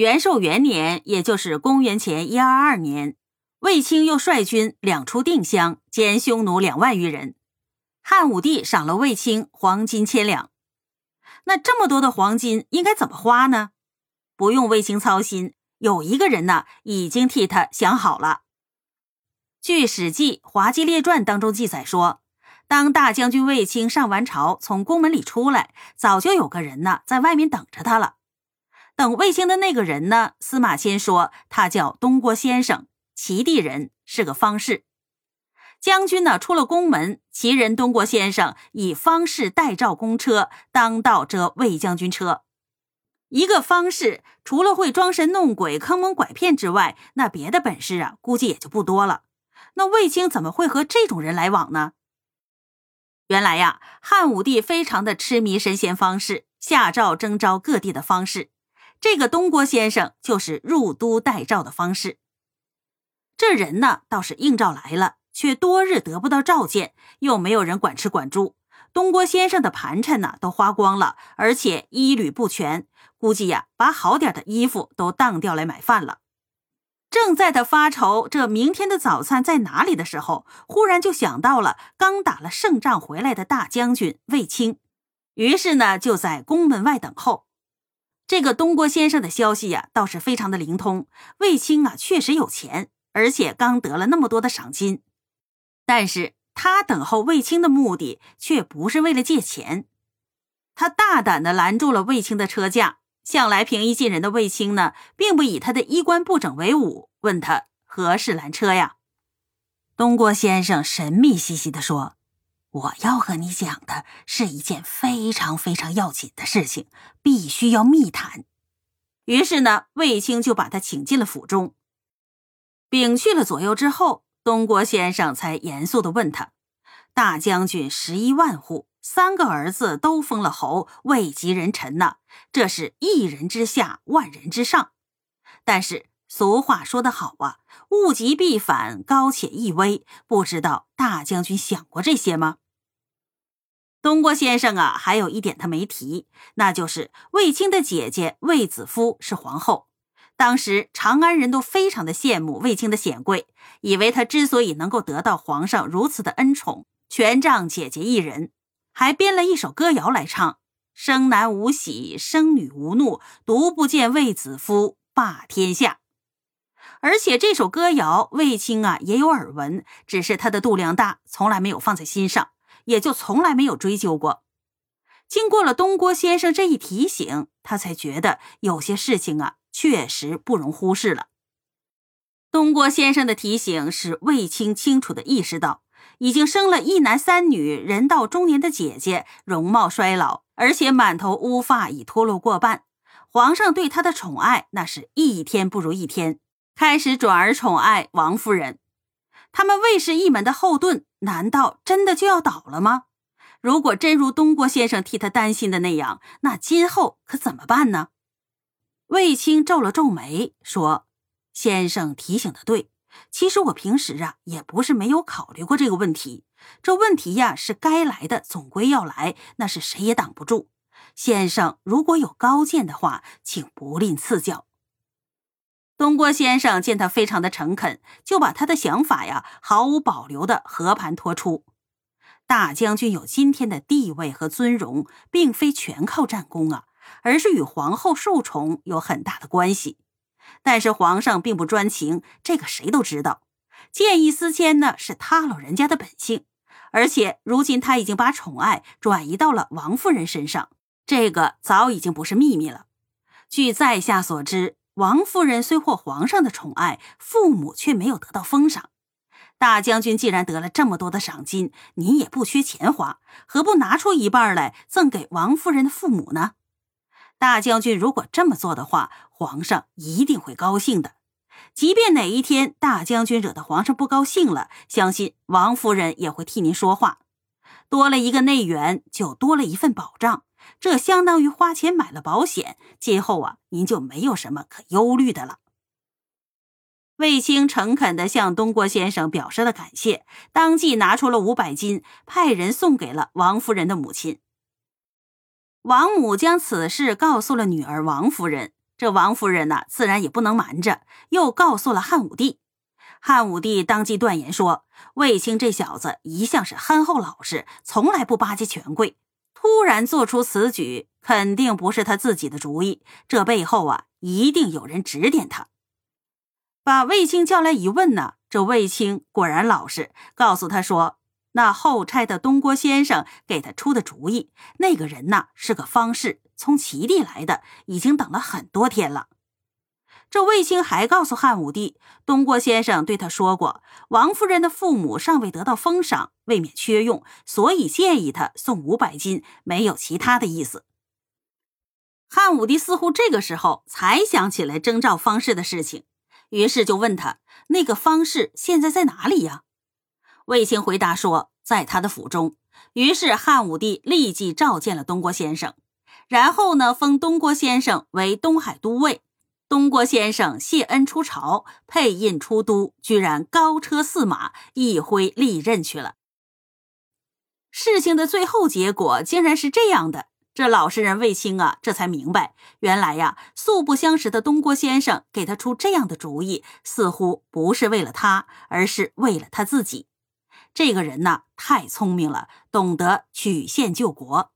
元寿元年，也就是公元前一二二年，卫青又率军两出定襄，歼匈奴两万余人。汉武帝赏了卫青黄金千两。那这么多的黄金应该怎么花呢？不用卫青操心，有一个人呢已经替他想好了。据《史记·滑稽列传》当中记载说，当大将军卫青上完朝，从宫门里出来，早就有个人呢在外面等着他了。等卫青的那个人呢，司马迁说他叫东郭先生，齐地人，是个方士。将军呢出了宫门，齐人东郭先生以方士代召公车，当道遮卫将军车。一个方士除了会装神弄鬼、坑蒙拐骗之外，那别的本事啊，估计也就不多了。那卫青怎么会和这种人来往呢？原来呀，汉武帝非常的痴迷神仙方士，下诏征召各地的方士。这个东郭先生就是入都代诏的方式。这人呢，倒是应召来了，却多日得不到召见，又没有人管吃管住。东郭先生的盘缠呢，都花光了，而且衣履不全，估计呀，把好点的衣服都当掉来买饭了。正在他发愁这明天的早餐在哪里的时候，忽然就想到了刚打了胜仗回来的大将军卫青，于是呢就在宫门外等候。这个东郭先生的消息呀，倒是非常的灵通。卫青啊，确实有钱，而且刚得了那么多的赏金，但是他等候卫青的目的却不是为了借钱，他大胆的拦住了卫青的车驾。向来平易近人的卫青呢，并不以他的衣冠不整为伍，问他何事拦车呀？东郭先生神秘兮兮地说：“我要和你讲的是一件非常非常要紧的事情，必须要密谈。”于是呢，卫青就把他请进了府中，禀去了左右之后，东郭先生才严肃的问他：“大将军十一万户。”三个儿子都封了侯，位极人臣呐，这是一人之下，万人之上。但是俗话说得好啊，物极必反，高且易危。不知道大将军想过这些吗？东郭先生啊，还有一点他没提，那就是卫青的姐姐卫子夫是皇后。当时长安人都非常的羡慕卫青的显贵，以为他之所以能够得到皇上如此的恩宠，全仗姐姐一人。还编了一首歌谣来唱：“生男无喜，生女无怒，独不见卫子夫霸天下。”而且这首歌谣卫青啊也有耳闻，只是他的度量大，从来没有放在心上，也就从来没有追究过。经过了东郭先生这一提醒，他才觉得有些事情啊确实不容忽视了。东郭先生的提醒使卫青清楚的意识到。已经生了一男三女，人到中年的姐姐，容貌衰老，而且满头乌发已脱落过半。皇上对她的宠爱，那是一天不如一天，开始转而宠爱王夫人。他们卫氏一门的后盾，难道真的就要倒了吗？如果真如东郭先生替他担心的那样，那今后可怎么办呢？卫青皱了皱眉，说：“先生提醒的对。”其实我平时啊，也不是没有考虑过这个问题。这问题呀，是该来的，总归要来，那是谁也挡不住。先生如果有高见的话，请不吝赐教。东郭先生见他非常的诚恳，就把他的想法呀，毫无保留的和盘托出。大将军有今天的地位和尊荣，并非全靠战功啊，而是与皇后受宠有很大的关系。但是皇上并不专情，这个谁都知道。见异思迁呢，是他老人家的本性。而且如今他已经把宠爱转移到了王夫人身上，这个早已经不是秘密了。据在下所知，王夫人虽获皇上的宠爱，父母却没有得到封赏。大将军既然得了这么多的赏金，您也不缺钱花，何不拿出一半来赠给王夫人的父母呢？大将军如果这么做的话，皇上一定会高兴的。即便哪一天大将军惹得皇上不高兴了，相信王夫人也会替您说话。多了一个内援，就多了一份保障，这相当于花钱买了保险。今后啊，您就没有什么可忧虑的了。卫青诚恳地向东郭先生表示了感谢，当即拿出了五百金，派人送给了王夫人的母亲。王母将此事告诉了女儿王夫人，这王夫人呢，自然也不能瞒着，又告诉了汉武帝。汉武帝当即断言说：“卫青这小子一向是憨厚老实，从来不巴结权贵，突然做出此举，肯定不是他自己的主意。这背后啊，一定有人指点他。”把卫青叫来一问呢，这卫青果然老实，告诉他说：“那后差的东郭先生给他出的主意，那个人呢是个方士，从齐地来的，已经等了很多天了。”这卫青还告诉汉武帝，东郭先生对他说过，王夫人的父母尚未得到封赏，未免缺用，所以建议他送五百金，没有其他的意思。汉武帝似乎这个时候才想起来征召方士的事情，于是就问他：“那个方士现在在哪里呀？”卫青回答说：“在他的府中。”于是汉武帝立即召见了东郭先生，然后呢，封东郭先生为东海都尉。东郭先生谢恩出朝，配印出都，居然高车驷马，一挥利刃去了。事情的最后结果竟然是这样的，这老实人卫青啊，这才明白，原来呀，素不相识的东郭先生给他出这样的主意，似乎不是为了他，而是为了他自己。这个人呐，太聪明了，懂得曲线救国。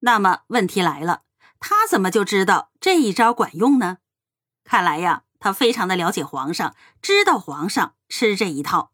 那么问题来了，他怎么就知道这一招管用呢？看来呀，他非常的了解皇上，知道皇上吃这一套。